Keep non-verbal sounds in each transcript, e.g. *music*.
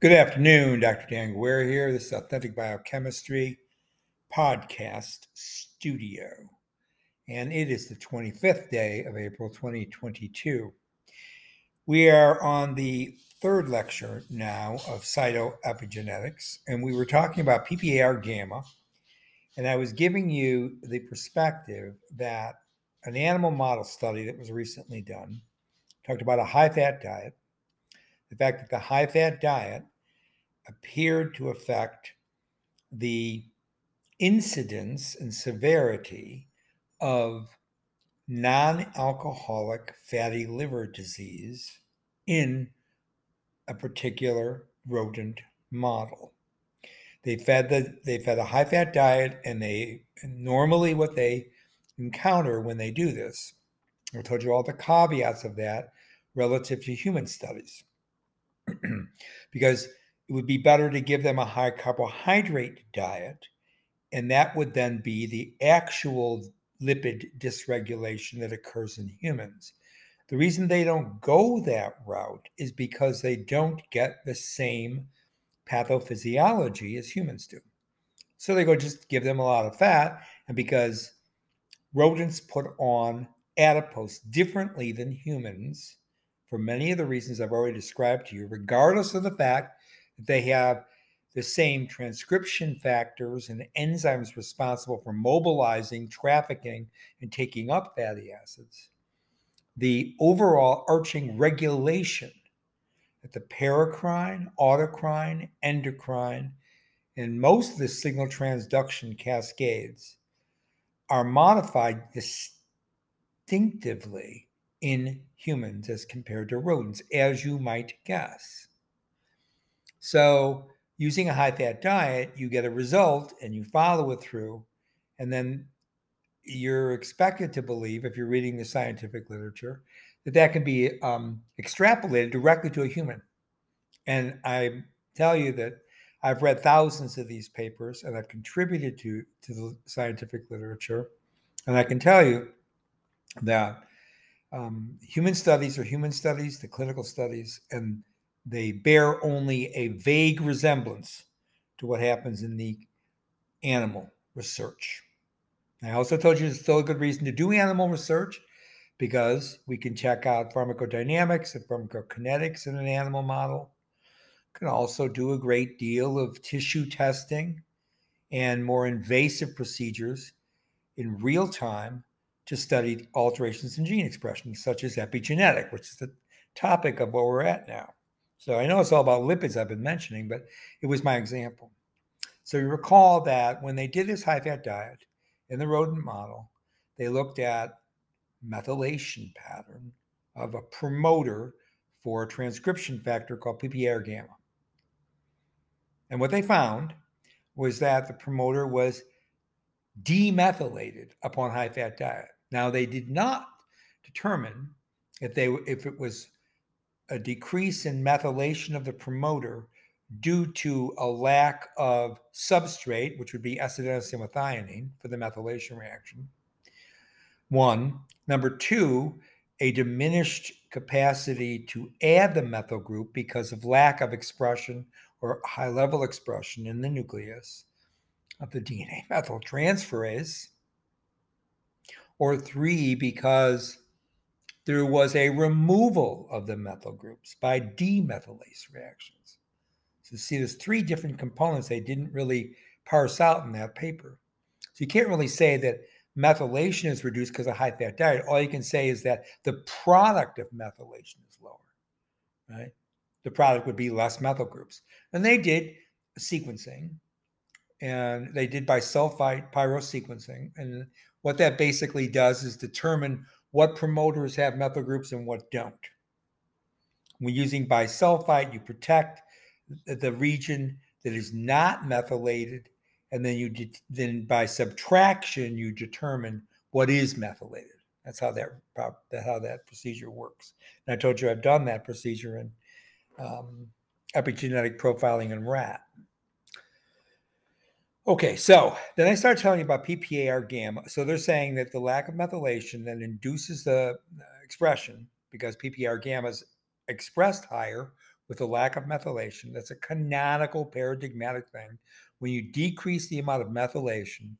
Good afternoon, Dr. Dan Guerra here. This is Authentic Biochemistry Podcast Studio. And it is the 25th day of April 2022. We are on the third lecture now of cytoepigenetics, and we were talking about PPAR gamma. And I was giving you the perspective that an animal model study that was recently done talked about a high fat diet the fact that the high fat diet appeared to affect the incidence and severity of non alcoholic fatty liver disease in a particular rodent model. They fed the they fed a high fat diet, and they normally what they encounter when they do this. I told you all the caveats of that relative to human studies. *clears throat* because it would be better to give them a high carbohydrate diet, and that would then be the actual lipid dysregulation that occurs in humans. The reason they don't go that route is because they don't get the same pathophysiology as humans do. So they go just give them a lot of fat, and because rodents put on adipose differently than humans, for many of the reasons I've already described to you, regardless of the fact that they have the same transcription factors and enzymes responsible for mobilizing, trafficking, and taking up fatty acids. The overall arching regulation at the paracrine, autocrine, endocrine, and most of the signal transduction cascades are modified distinctively in humans as compared to rodents, as you might guess. So, using a high fat diet, you get a result and you follow it through, and then you're expected to believe, if you're reading the scientific literature, that that can be um, extrapolated directly to a human. And I tell you that I've read thousands of these papers and I've contributed to, to the scientific literature. And I can tell you that um, human studies are human studies, the clinical studies, and they bear only a vague resemblance to what happens in the animal research. I also told you there's still a good reason to do animal research because we can check out pharmacodynamics and pharmacokinetics in an animal model. Can also do a great deal of tissue testing and more invasive procedures in real time to study alterations in gene expression, such as epigenetic, which is the topic of where we're at now. So I know it's all about lipids I've been mentioning, but it was my example. So you recall that when they did this high fat diet in the rodent model, they looked at methylation pattern of a promoter for a transcription factor called PPAR gamma. And what they found was that the promoter was demethylated upon high fat diet. Now, they did not determine if they if it was a decrease in methylation of the promoter due to a lack of substrate, which would be acetylcysteine for the methylation reaction. One. Number two, a diminished capacity to add the methyl group because of lack of expression or high level expression in the nucleus of the DNA methyltransferase or three because there was a removal of the methyl groups by demethylase reactions. So see, there's three different components they didn't really parse out in that paper. So you can't really say that methylation is reduced because of high fat diet. All you can say is that the product of methylation is lower, right? The product would be less methyl groups. And they did sequencing and they did bisulfite pyrosequencing. And what that basically does is determine what promoters have methyl groups and what don't. When using bisulfite, you protect the region that is not methylated, and then you de- then by subtraction you determine what is methylated. That's how that how that procedure works. And I told you I've done that procedure in um, epigenetic profiling in rat. Okay, so then I start telling you about PPAR gamma. So they're saying that the lack of methylation then induces the expression because PPAR gamma is expressed higher with a lack of methylation. That's a canonical paradigmatic thing. When you decrease the amount of methylation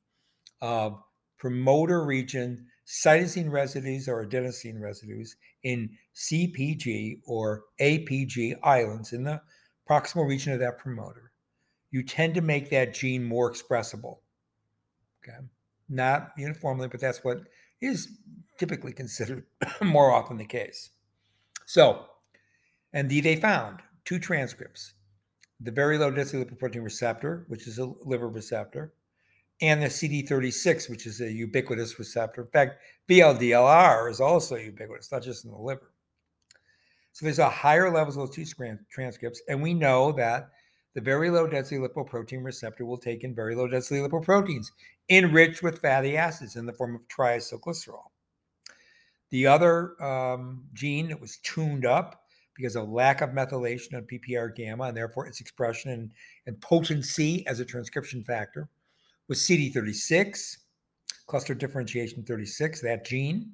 of promoter region cytosine residues or adenosine residues in CPG or APG islands in the proximal region of that promoter, you tend to make that gene more expressible. Okay. Not uniformly, but that's what is typically considered *coughs* more often the case. So, and they found two transcripts the very low density lipoprotein receptor, which is a liver receptor, and the CD36, which is a ubiquitous receptor. In fact, VLDLR is also ubiquitous, not just in the liver. So there's a higher levels of those two transcripts, and we know that the very low density lipoprotein receptor will take in very low density lipoproteins enriched with fatty acids in the form of triacylglycerol. The other um, gene that was tuned up because of lack of methylation of PPAR gamma and therefore its expression and, and potency as a transcription factor was CD36, cluster differentiation 36, that gene.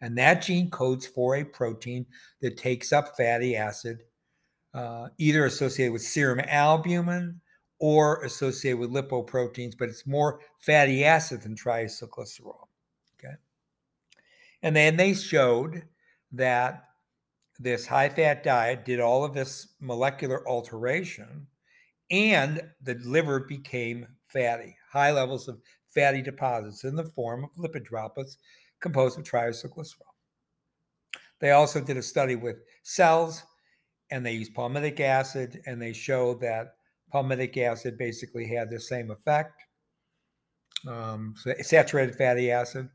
And that gene codes for a protein that takes up fatty acid, uh, either associated with serum albumin or associated with lipoproteins, but it's more fatty acid than triacylglycerol. Okay. And then they showed that this high fat diet did all of this molecular alteration and the liver became fatty, high levels of fatty deposits in the form of lipid droplets composed of triacylglycerol. They also did a study with cells and they used palmitic acid and they showed that palmitic acid basically had the same effect. Um, saturated fatty acid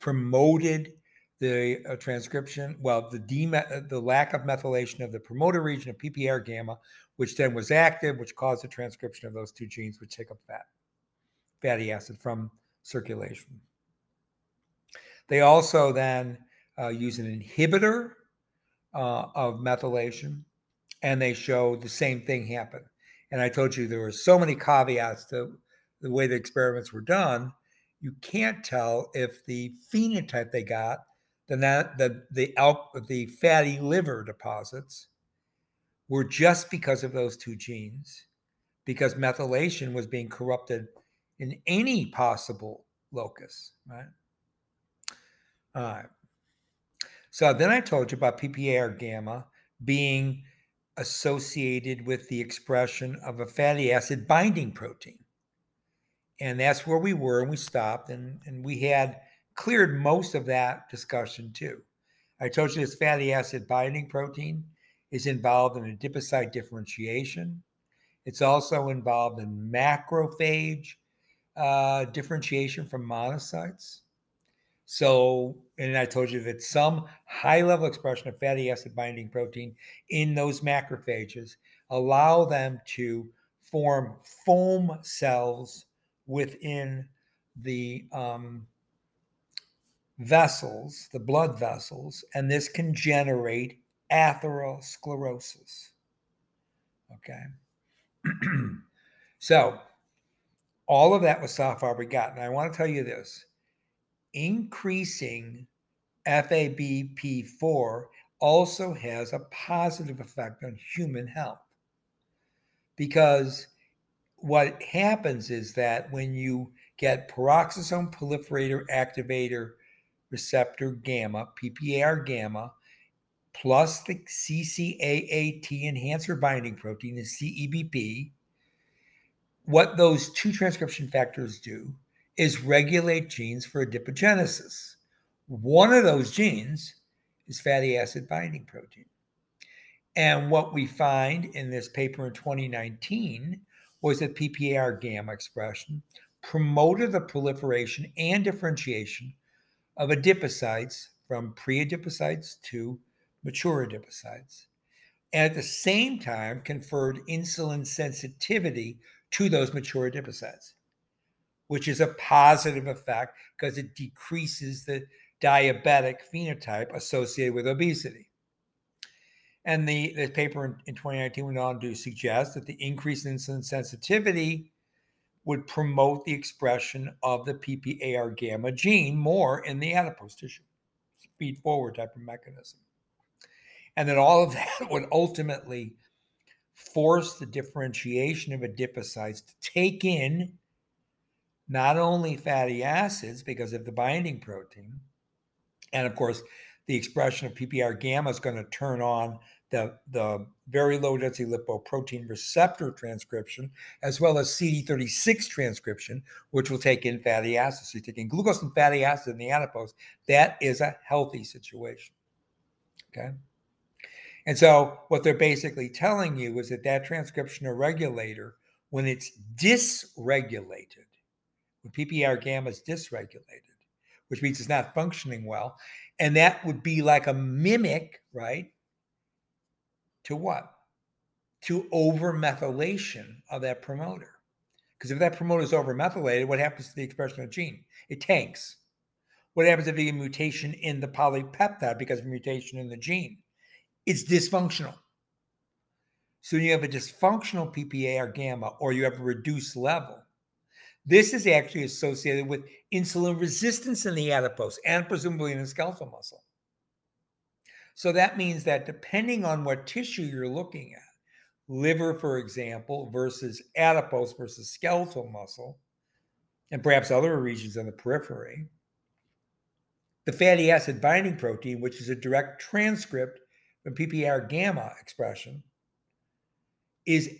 promoted the uh, transcription, well, the uh, the lack of methylation of the promoter region of PPAR gamma, which then was active, which caused the transcription of those two genes, which take up fat, fatty acid from circulation. They also then uh, use an inhibitor uh, of methylation, and they show the same thing happen. And I told you there were so many caveats to the way the experiments were done. You can't tell if the phenotype they got the the al- the fatty liver deposits were just because of those two genes, because methylation was being corrupted in any possible locus, right? All right. So then I told you about PPAR gamma being associated with the expression of a fatty acid binding protein. And that's where we were, and we stopped, and, and we had cleared most of that discussion too. I told you this fatty acid binding protein is involved in adipocyte differentiation. It's also involved in macrophage uh, differentiation from monocytes. So, and I told you that some high level expression of fatty acid binding protein in those macrophages allow them to form foam cells within the um, vessels, the blood vessels, and this can generate atherosclerosis. Okay. *clears throat* so, all of that was soft fiber gut. And I want to tell you this increasing FABP4 also has a positive effect on human health. Because what happens is that when you get peroxisome proliferator activator receptor gamma, PPAR gamma, plus the CCAAT enhancer binding protein, the CEBP, what those two transcription factors do is regulate genes for adipogenesis. One of those genes is fatty acid binding protein. And what we find in this paper in 2019 was that PPAR gamma expression promoted the proliferation and differentiation of adipocytes from pre-adipocytes to mature adipocytes, and at the same time conferred insulin sensitivity to those mature adipocytes, which is a positive effect because it decreases the diabetic phenotype associated with obesity. And the, the paper in, in 2019 went on to suggest that the increase in insulin sensitivity would promote the expression of the PPAR gamma gene more in the adipose tissue, feed forward type of mechanism. And that all of *laughs* that would ultimately force the differentiation of adipocytes to take in not only fatty acids because of the binding protein, and of course, the expression of PPAR gamma is going to turn on the, the very low density lipoprotein receptor transcription, as well as CD36 transcription, which will take in fatty acids. So you're taking glucose and fatty acid in the adipose. That is a healthy situation. Okay. And so what they're basically telling you is that that transcriptional regulator, when it's dysregulated, when PPAR gamma is dysregulated, which means it's not functioning well, and that would be like a mimic, right? To what? To over-methylation of that promoter. Because if that promoter is over-methylated, what happens to the expression of the gene? It tanks. What happens if you get a mutation in the polypeptide because of mutation in the gene? It's dysfunctional. So you have a dysfunctional PPAR gamma or you have a reduced level. This is actually associated with insulin resistance in the adipose and presumably in the skeletal muscle. So that means that depending on what tissue you're looking at, liver, for example, versus adipose versus skeletal muscle, and perhaps other regions in the periphery, the fatty acid binding protein, which is a direct transcript from PPAR gamma expression, is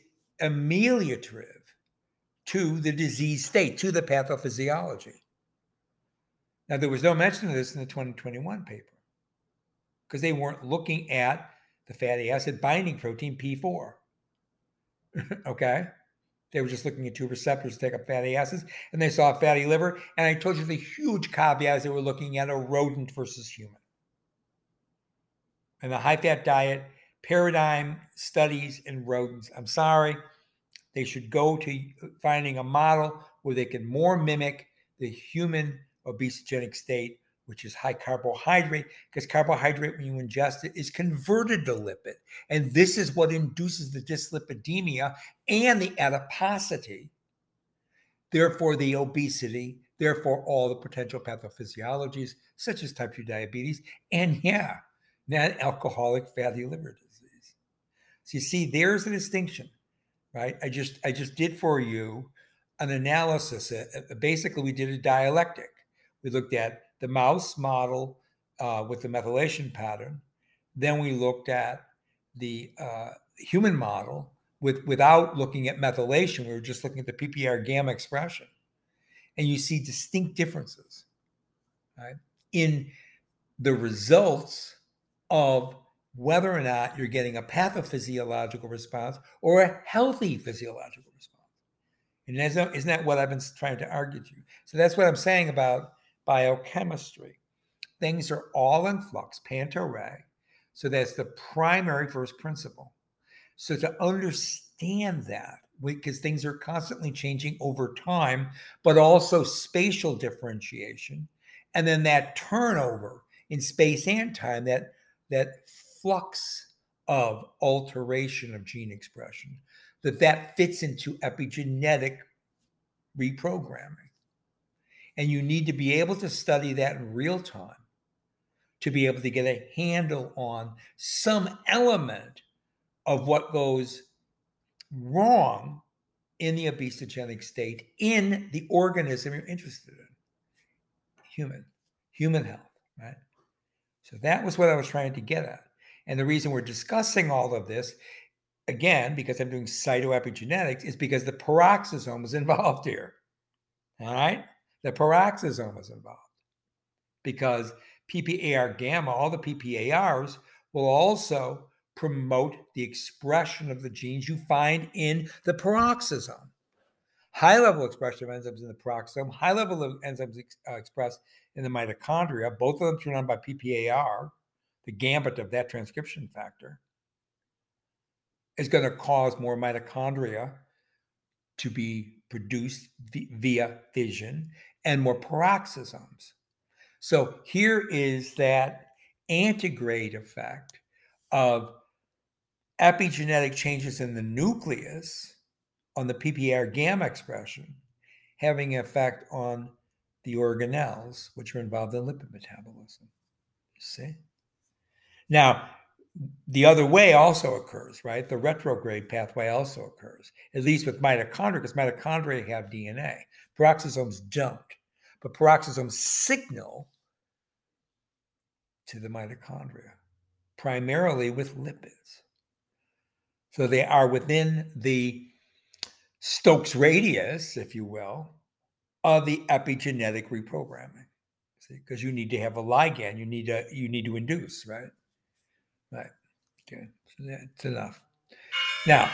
ameliorative to the disease state, to the pathophysiology. Now, there was no mention of this in the 2021 paper because they weren't looking at the fatty acid binding protein P4. *laughs* okay? They were just looking at two receptors to take up fatty acids, and they saw fatty liver. And I told you the huge caveat is they were looking at a rodent versus human. And the high fat diet paradigm studies in rodents. I'm sorry, they should go to uh, finding a model where they can more mimic the human obesogenic state, which is high carbohydrate, because carbohydrate, when you ingest it, is converted to lipid. And this is what induces the dyslipidemia and the adiposity, therefore, the obesity, therefore, all the potential pathophysiologies, such as type 2 diabetes, and yeah, non alcoholic fatty liver disease. So you see, there's a distinction right? I just I just did for you an analysis. Uh, uh, basically, we did a dialectic. We looked at the mouse model uh, with the methylation pattern. Then we looked at the uh, human model with without looking at methylation. We were just looking at the PPAR gamma expression, and you see distinct differences, right, in the results of whether or not you're getting a pathophysiological response or a healthy physiological response. And isn't that what I've been trying to argue to you? So that's what I'm saying about biochemistry. Things are all in flux, Panta rhei. So that's the primary first principle. So to understand that, because things are constantly changing over time, but also spatial differentiation, and then that turnover in space and time, that that flux of alteration of gene expression, that that fits into epigenetic reprogramming. And you need to be able to study that in real time to be able to get a handle on some element of what goes wrong in the obesogenic state in the organism you're interested in. Human human health right? So that was what i was trying to get at and the reason we're discussing all of this, again, because I'm doing cytoepigenetics, is because the peroxisome was *laughs* involved here. All right? The peroxisome was involved because PPAR gamma, all the PPARs, will also promote the expression of the genes you find in the peroxisome. High level expression of enzymes in the peroxisome, high level of enzymes ex- uh, expressed in the mitochondria, both of them turned on by PPAR the gambit of that transcription factor is going to cause more mitochondria to be produced via fission and more peroxisomes. So here is that antegrade effect of epigenetic changes in the nucleus on the PPAR gamma expression having an effect on the organelles, which are involved in lipid metabolism. You see? Now, the other way also occurs, right? The retrograde pathway also occurs, at least with mitochondria, because mitochondria have DNA. Peroxisomes don't, but peroxisomes signal to the mitochondria, primarily with lipids. So they are within the Stokes radius, if you will, of the epigenetic reprogramming. See, because you need to have a ligand, you need to you need to induce, right? Right. Okay. So that's enough. Now,